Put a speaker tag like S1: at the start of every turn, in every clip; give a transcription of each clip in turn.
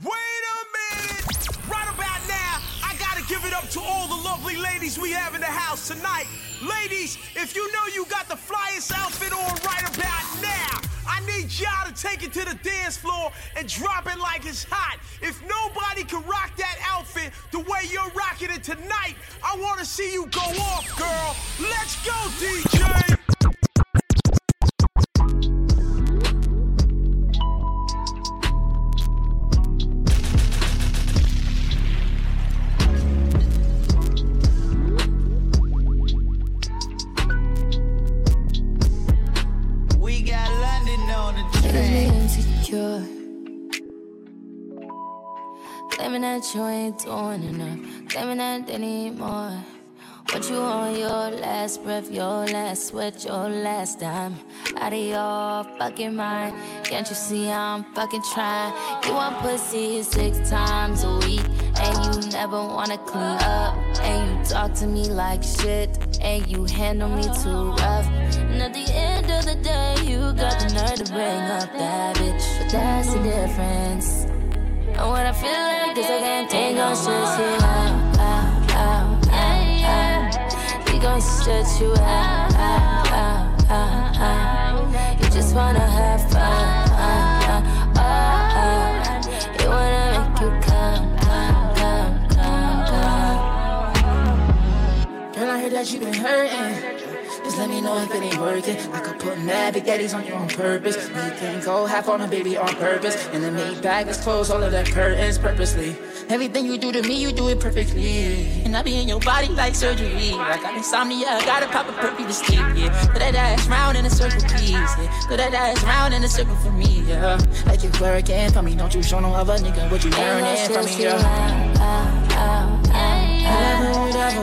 S1: Wait a minute! Right about now, I gotta give it up to all the lovely ladies we have in the house tonight. Ladies, if you know you got the flyest outfit on right about now, I need y'all to take it to the dance floor and drop it like it's hot. If nobody can rock that outfit the way you're rocking it tonight, I wanna see you go off, girl. Let's go, DJ!
S2: Doing enough. Claiming that they need more. What you on your last breath, your last sweat, your last dime. Out of your fucking mind. Can't you see I'm fucking trying? You want pussy six times a week. And you never wanna clean up. And you talk to me like shit. And you handle me too rough. And at the end of the day, you got the nerve to bring up that bitch. But that's the difference. And what I feel like is I can't take no shit. You out, out, out, out, out. We gon' stretch you out, out, out, out, out. You just wanna have fun. Uh, uh, uh. You wanna make you come, come, come, come.
S3: Girl, I heard that you been hurting. Let me know if it ain't working. I could put mad spaghettis on you on purpose. You can go half on a baby on purpose. And the maid bag is closed, all of the curtains purposely. Everything you do to me, you do it perfectly. And I be in your body like surgery. I got insomnia, I gotta pop a perky to sleep. Yeah, put that ass round in a circle, please. Yeah, put that ass round in a circle for me. Yeah, like you working for me. Don't you show no other nigga what you learning from me. Yeah.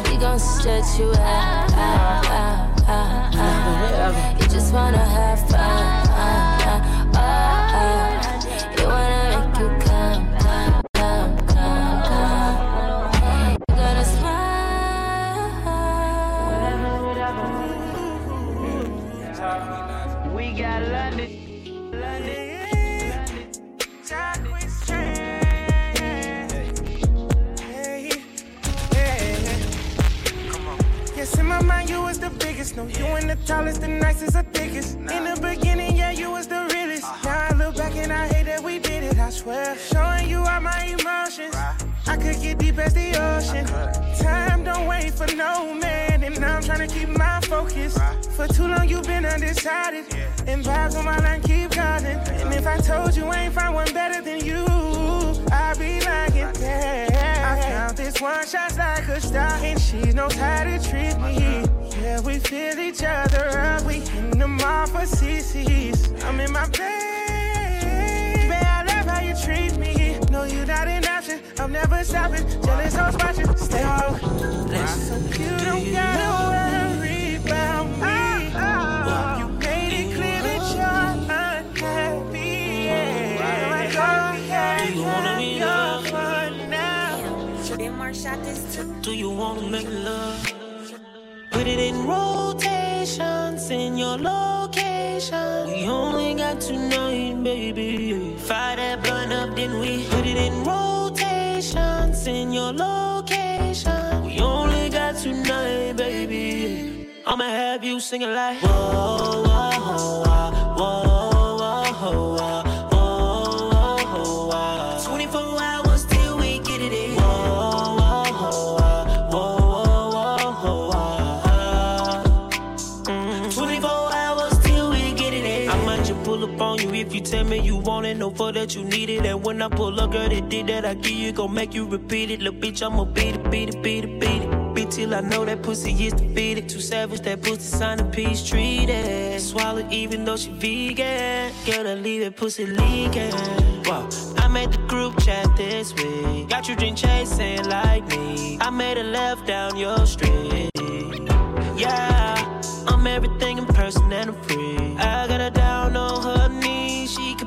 S2: We gon' stretch you out, out, out, out. You just wanna have fun.
S1: No, you ain't the tallest, the nicest, the thickest. In the beginning, yeah, you was the realest. Now I look back and I hate that we did it, I swear. Showing you all my emotions. I could get deep as the ocean. Time don't wait for no man, and now I'm trying to keep my focus. For too long, you've been undecided. And vibes on my line keep calling. And if I told you I ain't find one better than you, I'd be lying. Yeah. I count this one shot's like a star, and she knows how to treat me. Yeah, we fill each other up. We in the mall for CC's. I'm in my bed. Babe, I love how you treat me. No, you're not an option. I'm never stopping. Jealous hoes watching. Stay home. So you don't gotta worry about me. Ah, you made it clear that you're unhappy. Yeah.
S4: Do you wanna be loved?
S1: now.
S4: Do you wanna make love? Put it in rotations in your location. We only got tonight, baby. Fire that blunt up, then we put it in rotations in your location. We only got tonight, baby. I'ma have you singing like whoa, whoa, whoa, whoa, whoa, want for that you need it. And when I pull up, girl, that did that I give you, gon' make you repeat it. Little bitch, I'ma beat it, beat it, beat it, beat it. Beat till I know that pussy is defeated. Too savage, that pussy sign a peace treated. Swallow even though she vegan. Girl, I leave that pussy leaking. Wow, I made the group chat this week. Got you drink chasing like me. I made a left down your street. Yeah, I'm everything in person and I'm free. I got a down on her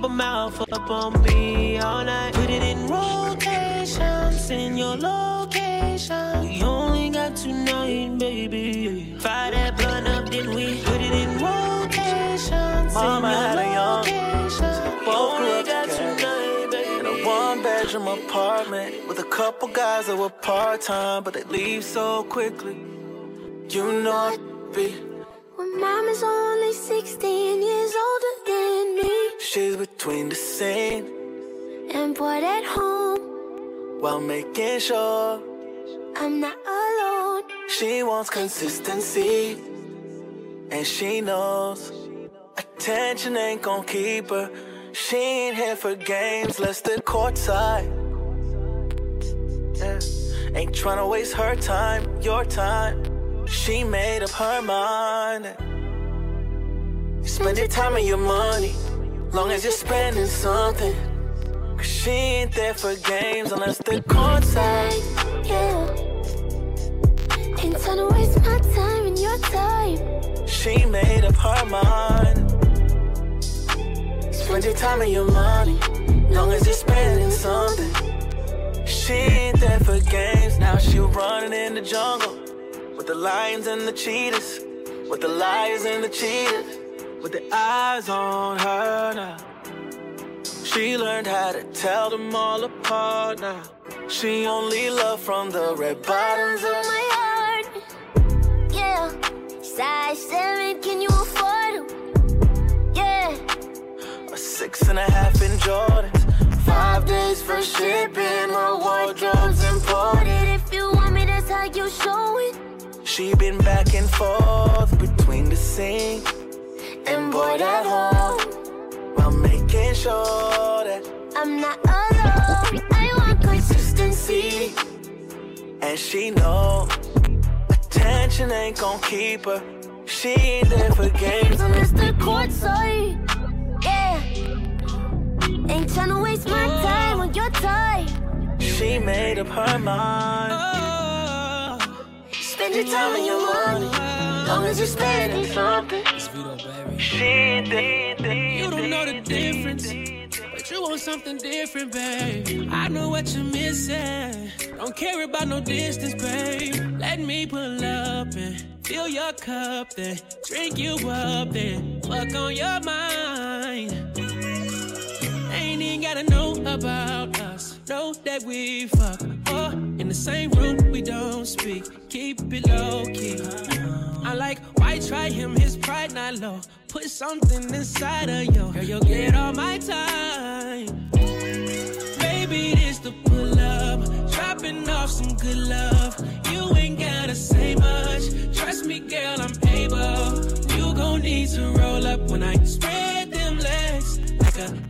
S4: knees. She keep her mouth up on me all night. Put it in rotations in your location. We only got tonight, baby. Fire that blunt up, then we put it in rotations
S5: Mama
S4: in
S5: had a young-
S4: location. We only got tonight, baby.
S5: one bedroom apartment with a couple guys that were part time, but they leave so quickly. You know I'd be.
S6: When mom is only 16 years older than me,
S5: she's between the scene
S6: and bored at home
S5: while making sure
S6: I'm not alone.
S5: She wants consistency, and she knows attention ain't gonna keep her. She ain't here for games, let's the courtside. Yeah. Ain't trying to waste her time, your time. She made up her mind. Spend your time and your money, long as you're spending something. Cause she ain't there for games unless the courtside.
S6: Yeah. Ain't trying to waste my time and your time.
S5: She made up her mind. Spend your time and your money, long as you're spending something. She ain't there for games, now she running in the jungle the lions and the cheetahs, with the lions and the cheaters, with the eyes on her now. She learned how to tell them all apart now. She only love from the red bottoms of
S6: my heart. Yeah, size seven, can you afford them? Yeah
S5: six and a half in Jordans. Five days for shipping, my wardrobe's imported.
S6: If you want me, that's how you show it.
S5: She been back and forth between the scene and bored at home while making sure that
S6: I'm not alone. I want consistency,
S5: and she know attention ain't gon' keep her. She ain't there for games
S6: unless the courtside. Ain't tryna waste my oh. time on your time.
S5: She made up her mind. Oh,
S6: spend your time and your money. Long as you're spending something.
S5: She ain't
S7: You don't know the difference. But you want something different, babe. I know what you're missing. Don't care about no distance, babe. Let me pull up and fill your cup, then drink you up, then fuck on your mind ain't even gotta know about us. Know that we fuck. Oh, in the same room, we don't speak. Keep it low key. I like why try him, his pride not low. Put something inside of you, girl, you'll get all my time. Maybe this the pull up, dropping off some good love. You ain't gotta say much. Trust me, girl, I'm able. You gon' need to roll up when I spread them legs like a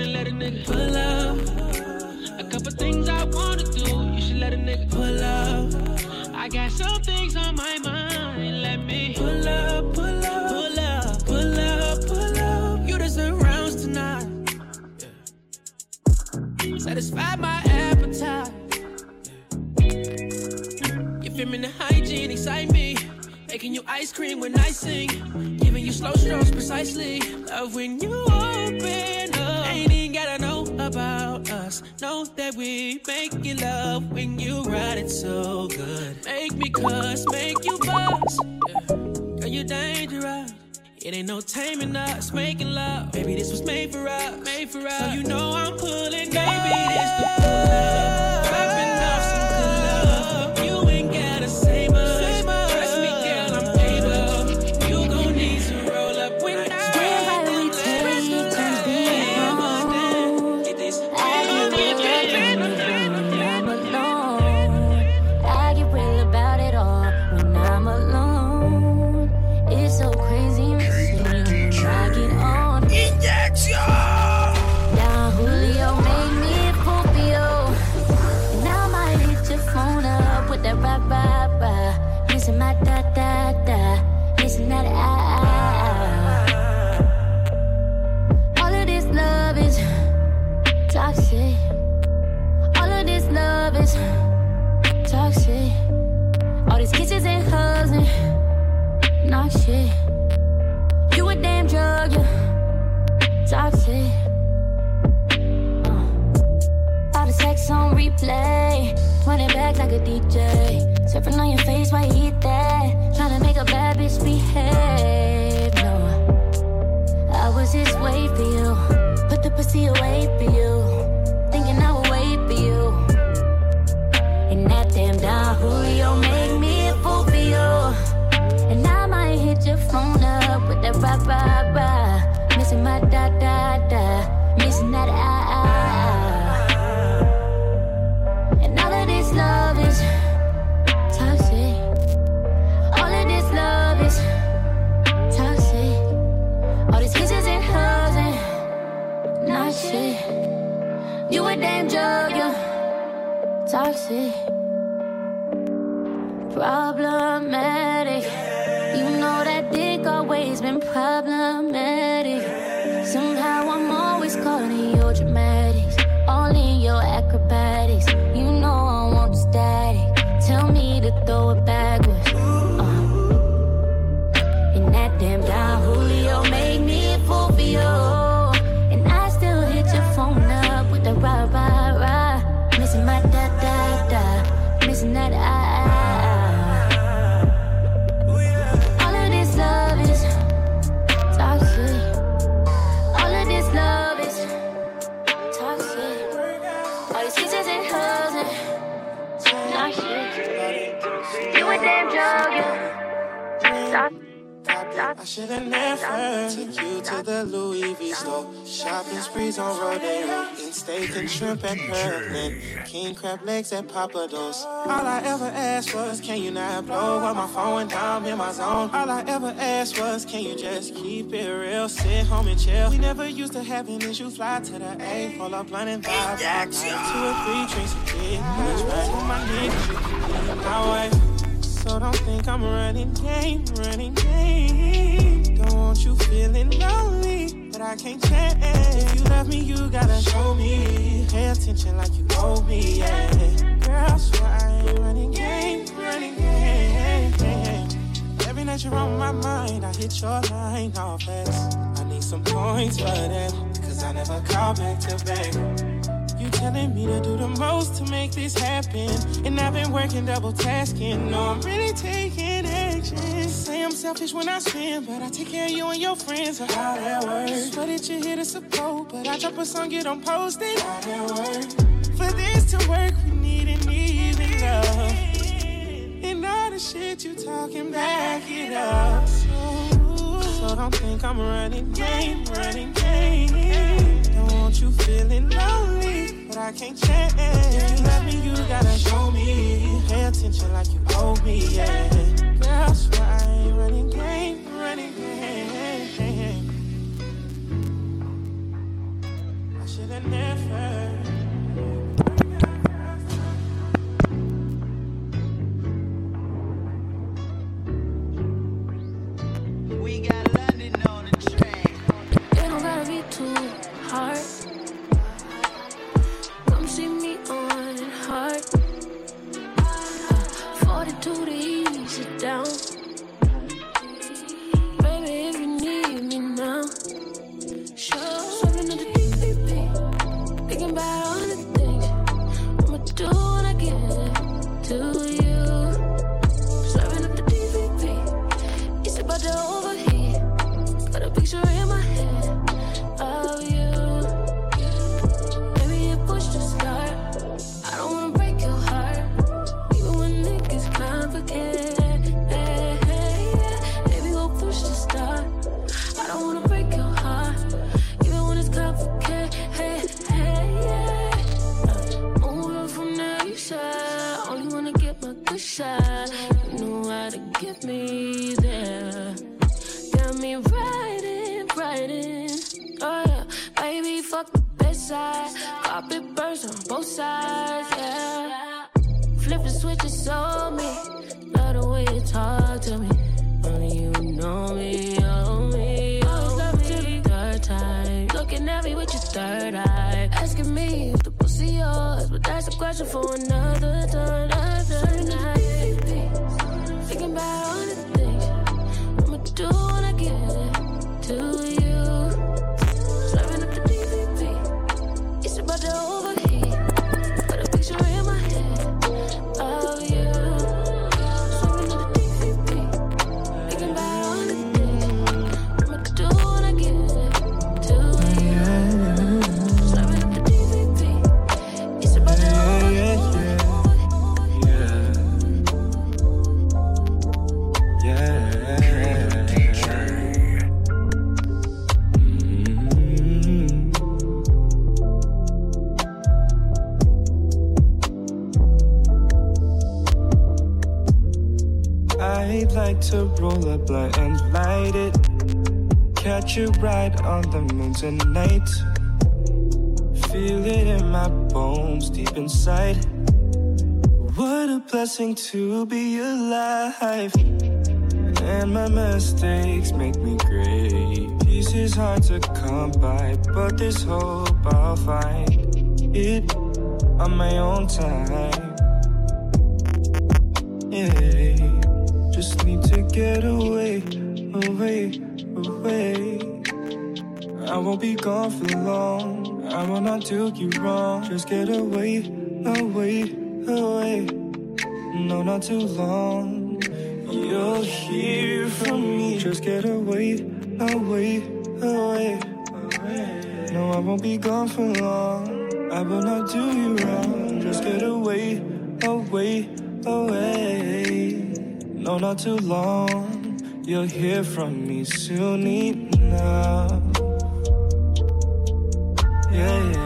S7: you. Let a nigga pull up. A couple things I wanna do. You should let a nigga pull up. I got some things on my mind. Let me pull up, pull up, pull up, pull up, pull up. You deserve rounds tonight. Satisfy my appetite feminine hygiene excite me. Making you ice cream when I sing. Giving you slow strokes precisely. Love when you open about us. Know that we make you love when you ride it so good. Make me cuss, make you. Yeah. Girl, you dangerous. It ain't no taming us, making love. Baby, this was made for us, made for us. So you know I'm pulling, baby, this the pull
S6: Surfing on your face while you
S1: I should've never took you to the Louis V store. Shopping sprees on Rodeo. Eating steak and shrimp at Kirkland. King crab legs at Pappadeaux. All I ever asked was, can you not blow up my phone when I'm in my zone? All I ever asked was, can you just keep it real? Sit home and chill. We never used to have an issue. Fly to the A, pull up blunt and vibe. Two or three drinks a day. That's right. For my niggas, you can my wife. So don't think I'm running game, running game. Don't want you feeling lonely, but I can't change. If you love me, you gotta show me. Pay attention like you owe me, yeah. Girl, so I ain't running game, running game. Every night you're on my mind, I hit your line all fast. I need some points for that, cause I never call back to back. Telling me to do the most to make this happen. And I've been working double tasking. No, I'm really taking action. Say I'm selfish when I spend, but I take care of you and your friends. How that works? But did you hear the support? But I drop a song, you don't post it. How that works? For this to work, we need an even love. And all the shit you talking, back it up. So, so don't think I'm running game, running game. I can't change. Me, you gotta show me. Pay attention like you owe me, yeah.
S8: Me riding, riding. Oh yeah, baby, fuck the best side. Carpet burns on both sides, yeah. Flip the switch, on me. Love the way you talk to me. Only you know me, oh me. Always love me the third time. Looking at me with your third eye. Asking me if the pussy yours, but that's a question for another time. Another night. To
S9: roll a blunt and light it. Catch you right on the moon tonight. Feel it in my bones deep inside. What a blessing to be alive. And my mistakes make me great. Peace is hard to come by, but this hope I'll find it on my own time. Yeah, just need to get away, away, away. I won't be gone for long. I will not do you wrong. Just get away, away, away. No, not too long. You'll hear from me. Just get away, away, away. No, I won't be gone for long. I will not do you wrong. Just get away, away, away. No, not too long. You'll hear from me soon enough. Yeah, yeah.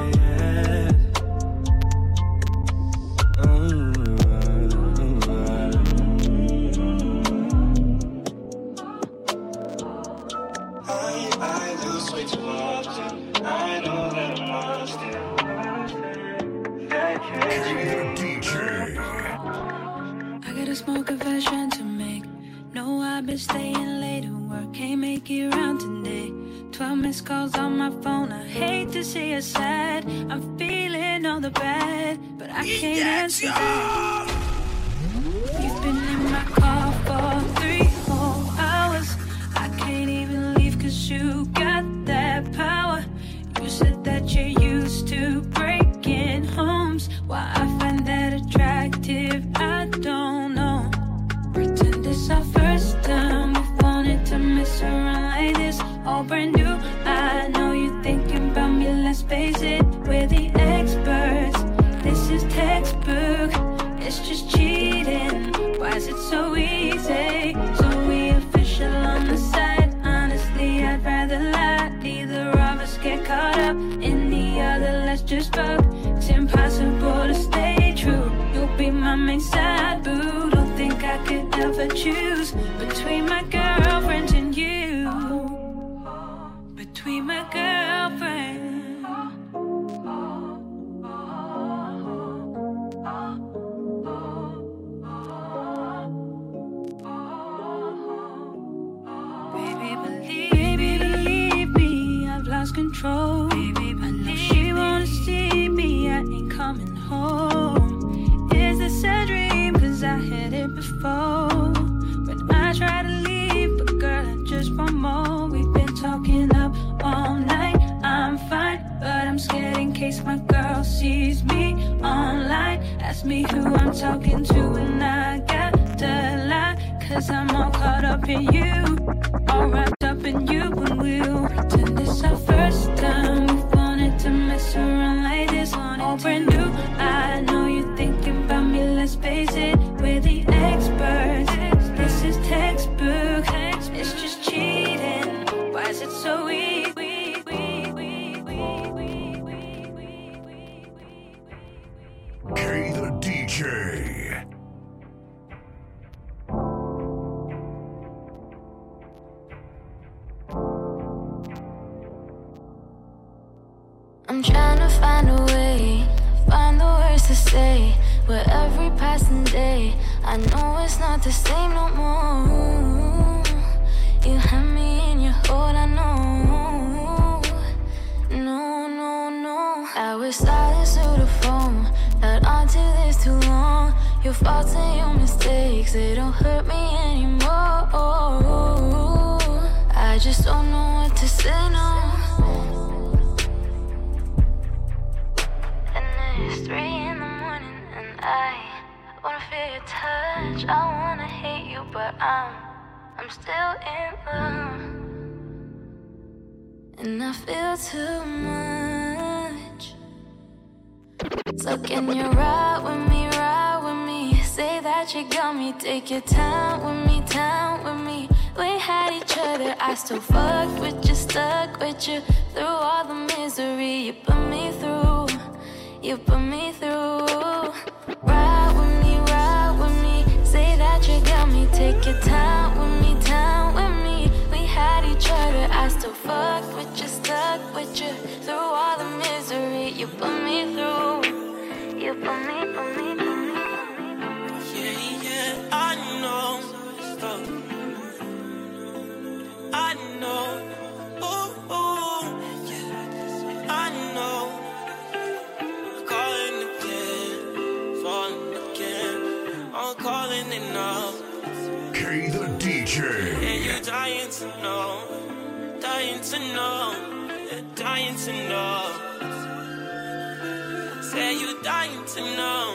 S10: Staying late at work, can't make it around today. Twelve missed calls on my phone. I hate to see you sad. I'm feeling all the bad, but I can't answer that. You've been in my car for three whole hours. I can't even leave 'cause you got so easy? So we official on the side. Honestly, I'd rather lie. Neither of us get caught up in the other. Let's just fuck. It's impossible to stay true. You'll be my main side boo. Don't think I could ever choose between my case my girl sees me online. Ask me who I'm talking to, and I got to lie. Cause I'm all caught up in you, all wrapped up in you, and we'll pretend
S2: Still in love. And I feel too much. So can you ride with me, ride with me? Say that you got me, take your time with me, time with me. We had each other, I still fucked with you, stuck with you through all the misery you put me through. You put me through. Ride with me, ride with me. Say that you got me, take your time with me, fuck with you, stuck with you through all the misery you put me through. You put me, put me, put me.
S4: Yeah, yeah, I know. I know. Ooh, ooh, yeah, I know. Calling again, falling again. I'm calling it now.
S11: K the DJ.
S4: And you're dying to know, dying to know, dying to know. Say you're dying to know.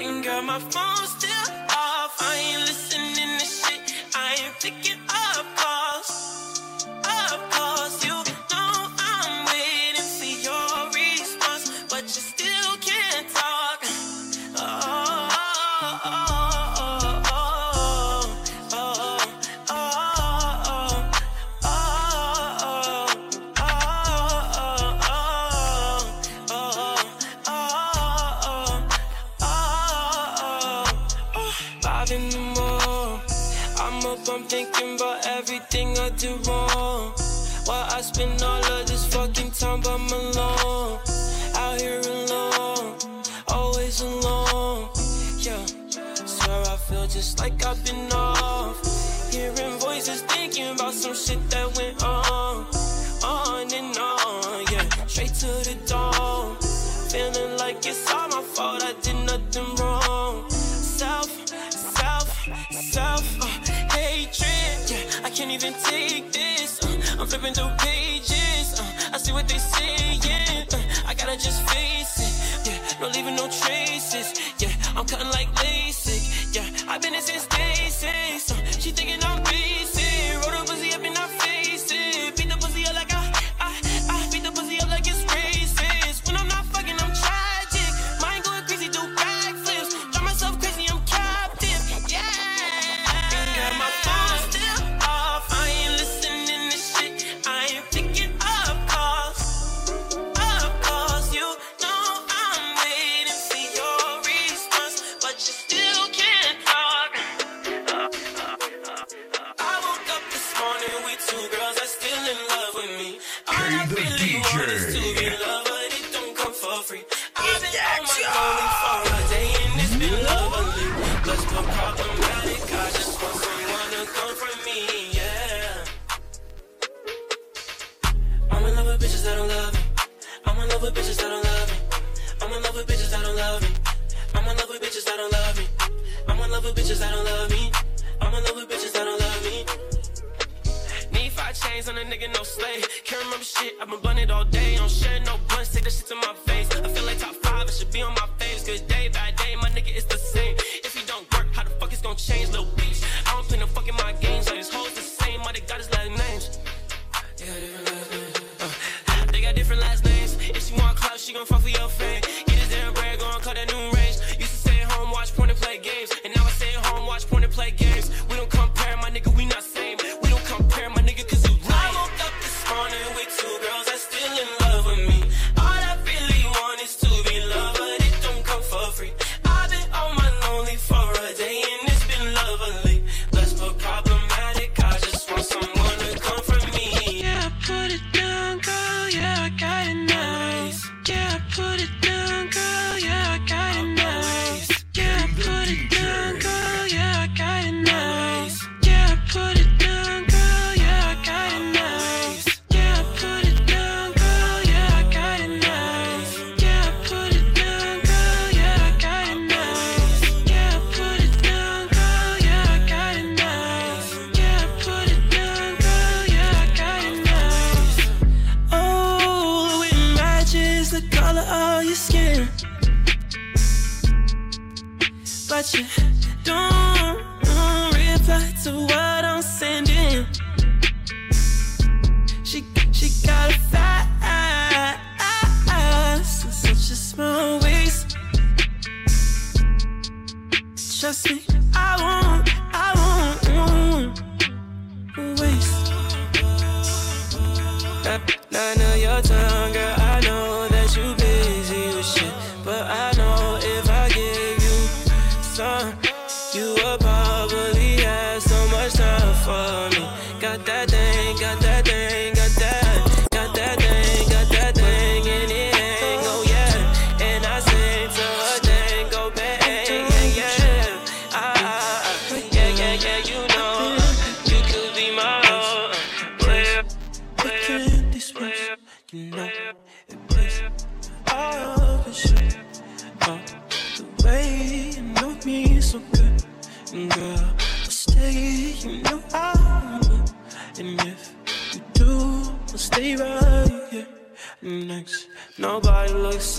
S4: And girl, my phone's still off. I ain't listening to shit. I ain't picking up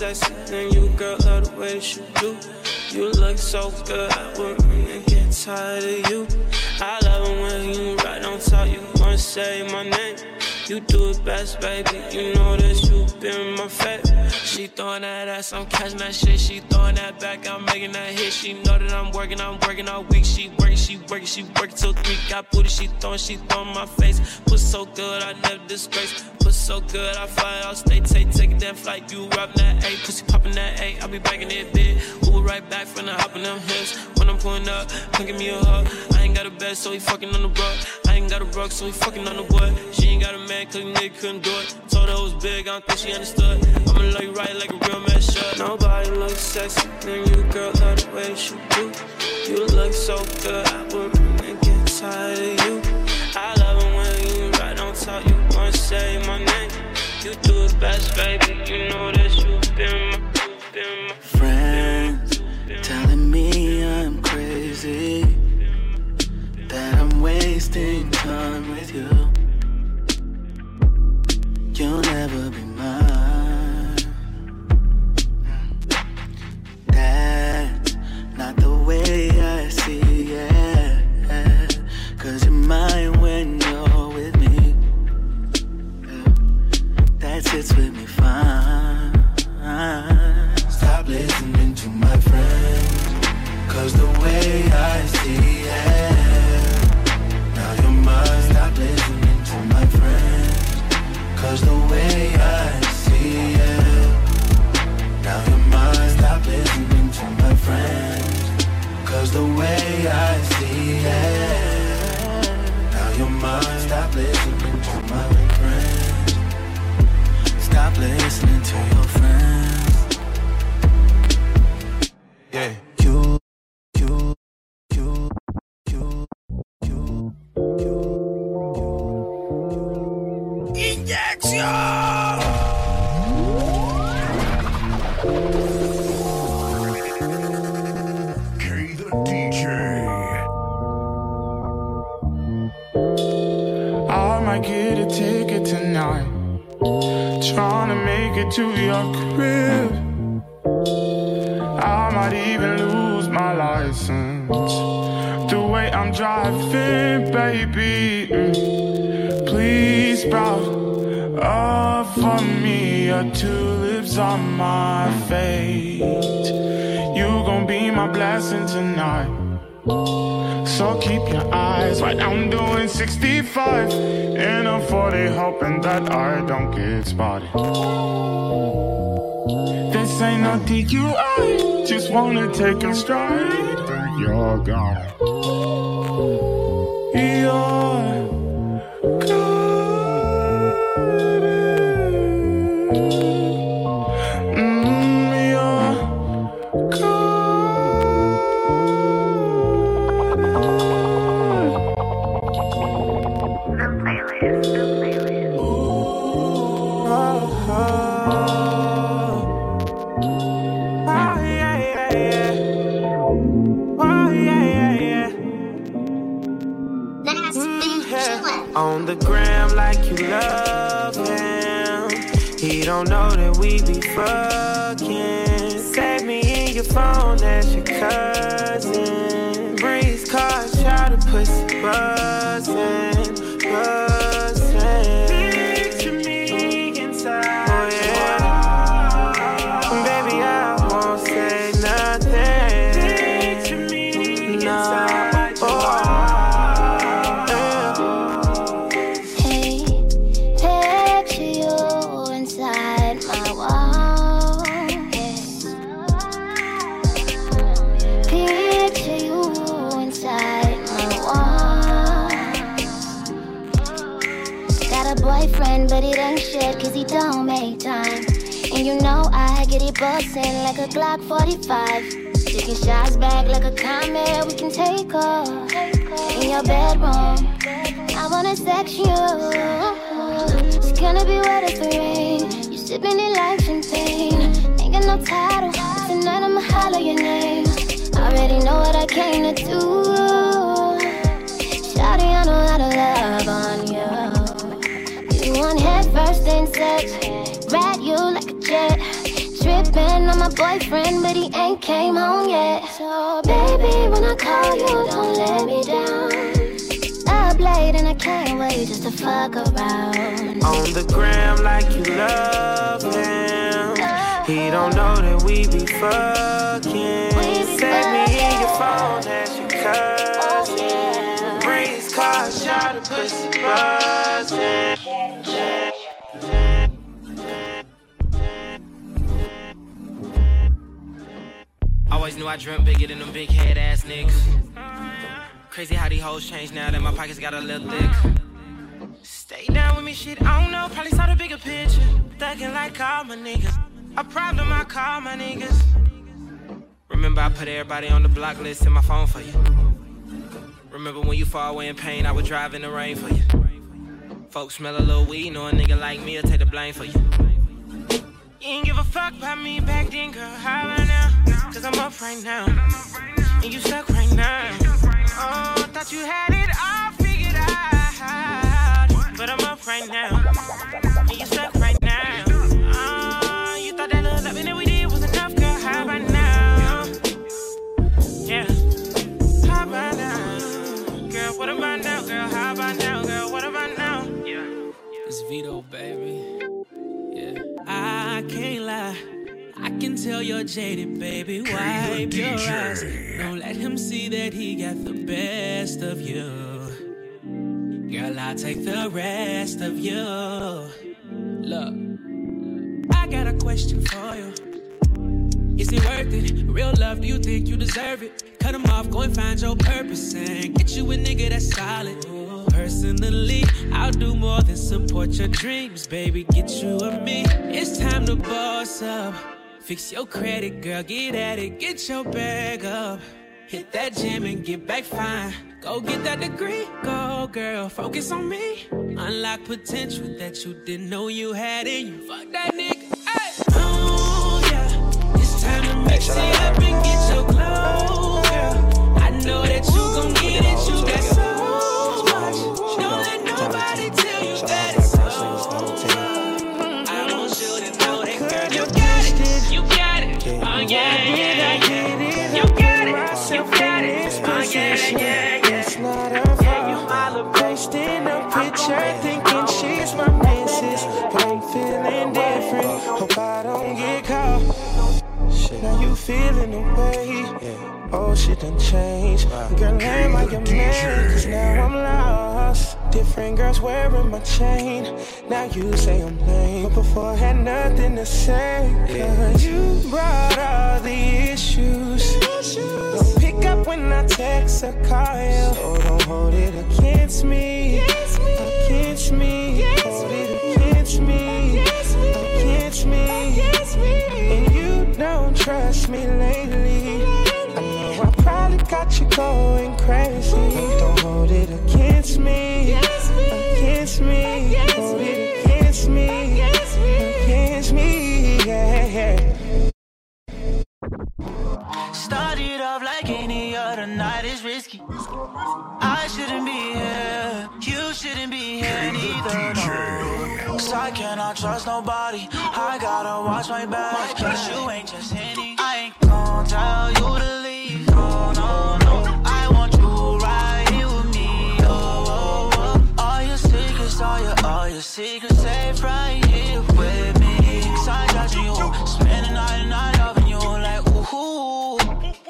S4: sexy and you, girl, love the way you do. You look so good, I wouldn't get tired of you. I love it when you right on top, you wanna say my name. You do it best, baby. You know that you been my favorite. She throwing that ass, I'm catching that shit. She throwing that back, I'm making that hit. She know that I'm working, I'm working all week. She working, she working, she working till three. Got booty, she throwing, she throwing my face. Was so good, I never disgrace was so good, I fly out, stay take, take that flight. You robbing that A, pussy popping that A. I'll be back in that bit. Who right back from the hopping them hips. When I'm pulling up, come give me a hug. I ain't got a
S5: bed, so he fucking on the rug. I ain't got a rug, so he fucking on the wood. She ain't got a man, cause nigga couldn't do it. Told her it was big, I don't think she understood. I'ma love you right like a real man should. Nobody looks sexy, man, you girl, love the way you do. You look so good, I wouldn't get tired of you. I love it when you right on top, you say my name. You do it best, baby, you know that
S12: Trying to make it to your crib. I might even lose my license. The way I'm driving, baby. mm. Please sprout up for me your tulips on my fate. You gon' be my blessing tonight. So keep your eyes right. I'm doing 65 in a 40, hoping that I don't get spotted. This ain't no DUI, just wanna take a stride. You're gone. You're gone.
S1: Yeah. Gram like you love him. He don't know that we be fucking. Save me in your phone as your cousin. Breeze car, try to pussy buzzing, buzzing.
S6: Bustin' like a Glock 45. Taking shots back like a comet, we can take off. In your bedroom, I wanna sex you. It's gonna be wet as the rain. You sipping it like champagne. Ain't got no title, tonight I'ma holler your name. I already know what I came to do. Shawty, I know how to love on you. You want head first and sex. Ride you like a jet. Tripping on my boyfriend, but he ain't came home yet. So, baby, when I call you, don't let me down. Up late and I can't wait just to fuck around.
S1: On the gram like you love him. He don't know that we be fucking. Save me in your phone as your cousin. Oh, Breeze car, shot a pussy buzzing.
S5: Always knew I dreamt bigger than them big head ass niggas.
S13: Crazy how these hoes change now that my pockets got a little thick.
S1: Stay down with me, shit. I don't know, probably saw the bigger picture. Thugging like all my niggas. A problem, I call my niggas.
S13: Remember, I put everybody on the block list in my phone for you. Remember when you far away in pain, I would drive in the rain for you. Folks smell a little weed, know a nigga like me will take the blame for you.
S1: You ain't give a fuck about me back then, girl. How about now? Cause I'm up right now. And you stuck right now. Oh, thought you had it all figured out. But I'm up right now. And you stuck right now. Oh, you thought that little loving that we did was enough, girl. How about now? Yeah. How now? Girl, what about now, girl? How about now, girl? What about now? Yeah.
S7: It's Vito, baby. Can't lie. I can tell you're jaded, baby. Wipe your eyes. Don't let him see that he got the best of you. Girl, I'll take the rest of you. Look, I got a question for you. Is it worth it? Real love, do you think you deserve it? Cut him off, go and find your purpose and get you a nigga that's solid. Personally, I'll do more than support your dreams, baby. Get you a me. It's time to boss up. Fix your credit, girl, get at it, get your bag up. Hit that gym and get back fine. Go get that degree, go girl, focus on me. Unlock potential that you didn't know you had in you. Fuck that nigga, hey. Oh yeah, it's time to mix it up and get
S1: feeling away. Oh, shit done changed. Girl, am I your man? Cause now I'm lost. Different girls wearing my chain. Now you say I'm lame. But before I had nothing to say. Cause you brought all the issues. Don't pick up when I text or call you. So don't hold it against me. Against me. Crazy. Don't hold it against me. Against me. Hold it against me. Against me. Yeah, yeah.
S14: Started off like any other night is risky. I shouldn't be here, you shouldn't be here neither. No. Cause I cannot trust nobody. I gotta watch my back. Cause you ain't just any. I ain't gon' tell you to all secrets safe right here with me. Cause I got you. Spend the night loving you like ooh.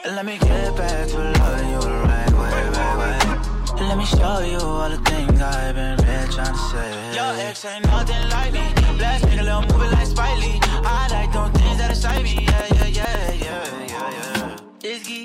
S14: Let me get back to loving you right way, right way. Let me show you all the things I've been really trying to say. Your ex ain't nothing like me. Let's make a little movie like Spike Lee. I like those things that excite me. Yeah, yeah, yeah, yeah, yeah, yeah. Risky,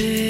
S5: see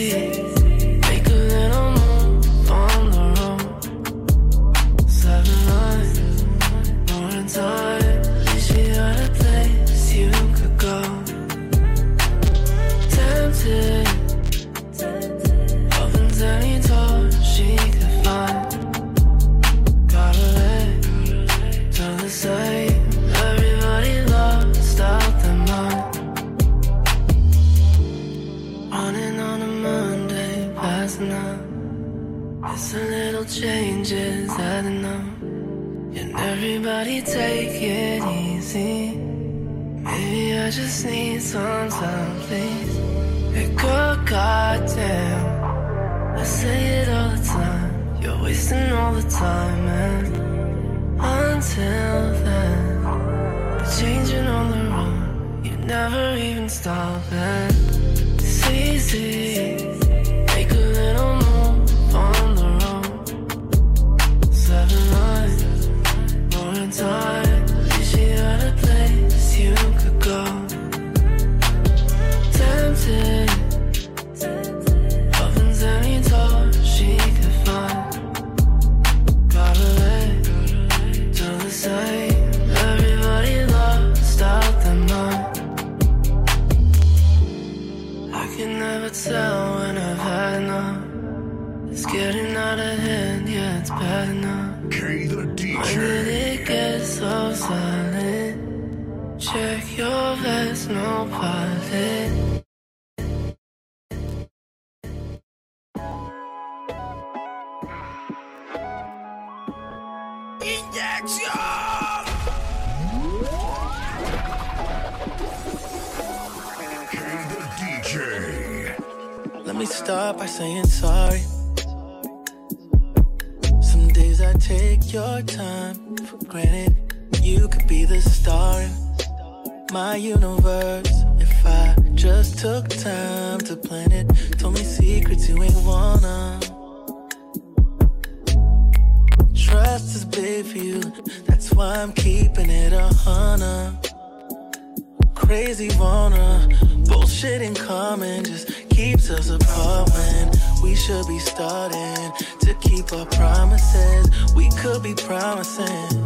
S5: should be starting to keep our promises. We could be promising.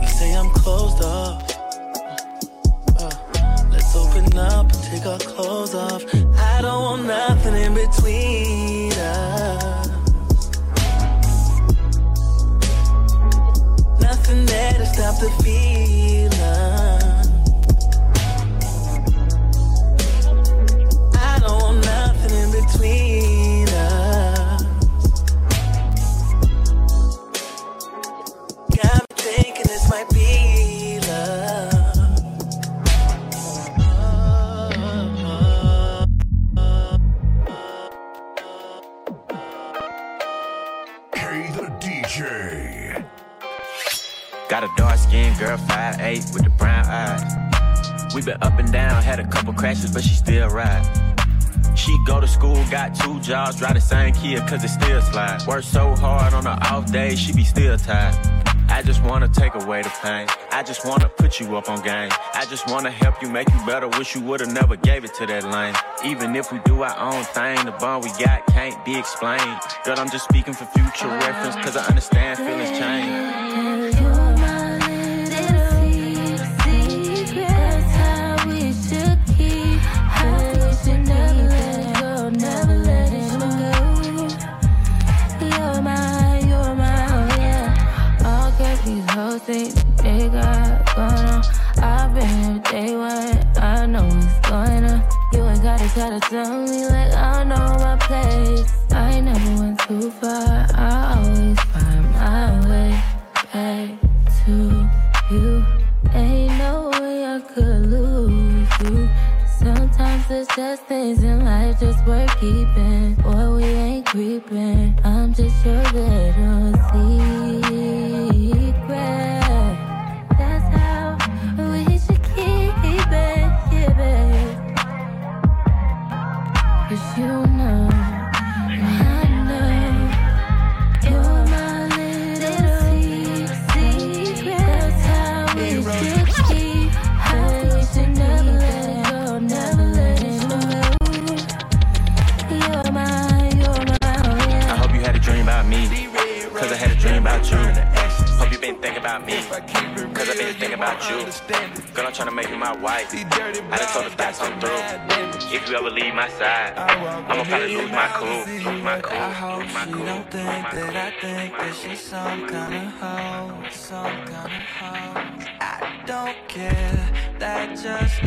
S5: You say I'm closed off. Uh, let's open up and take our clothes off. I don't want nothing in between us. Nothing there to stop the feeling.
S15: Jobs, drive the same Kia, cause it still slide. Work so hard on the off day, she be still tired. I just wanna take away the pain. I just wanna put you up on game. I just wanna help you make you better. Wish you would've never gave it to that lane. Even if we do our own thing, the bond we got can't be explained. Girl, I'm just speaking for future reference, cause I understand feelings change.
S2: think they got going on. I've been here day one, I know what's going on. You ain't gotta try to tell me like I know my place. I never
S5: That I think that she's some kind of hoe, some kind of hoe. I don't care, that just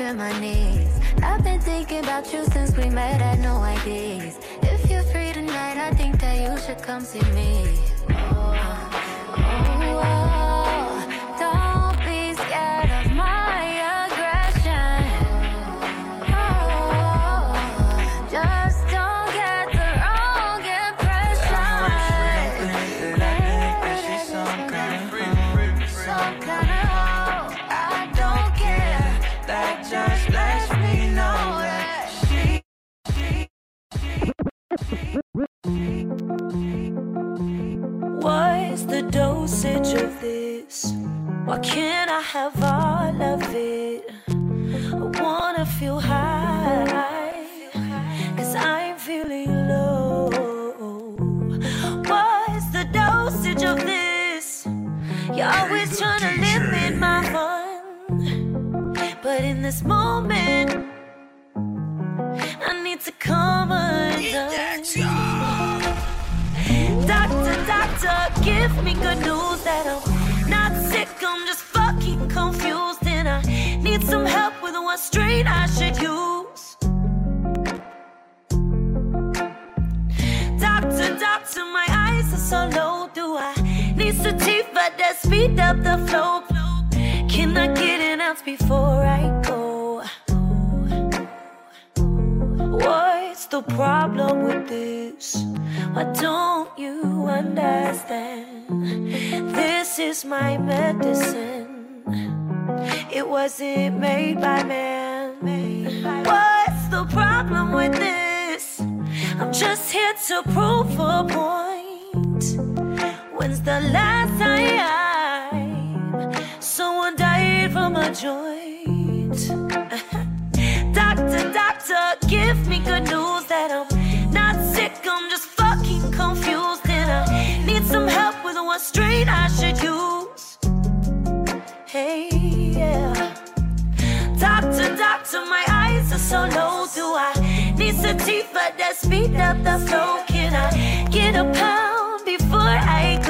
S16: in my knees. I've been thinking about you since we met, I no ideas. If you're free tonight, I think that you should come see me. Oh, oh, oh. oh.
S17: Can't I have all of it? I wanna feel high, cause I'm feeling low. What's the dosage of this? You're always trying to limit my fun, but in this moment, I need to come undone. Doctor, doctor, give me good news that I'm some help with what strain I should use. Doctor, doctor, my eyes are so low. Do I need sativa that speed up the flow? Can I get an ounce before I go? What's the problem with this? Why don't you understand? This is my medicine. It wasn't made by man. What's the problem with this? I'm just here to prove a point. When's the last time someone died from a joint? Doctor, doctor, give me good news that I'm not sick, I'm just fucking confused. And I need some help with what strain I should use. Hey till my eyes are so low. Do I need sativa that speed up the flow? Can I get a pound before I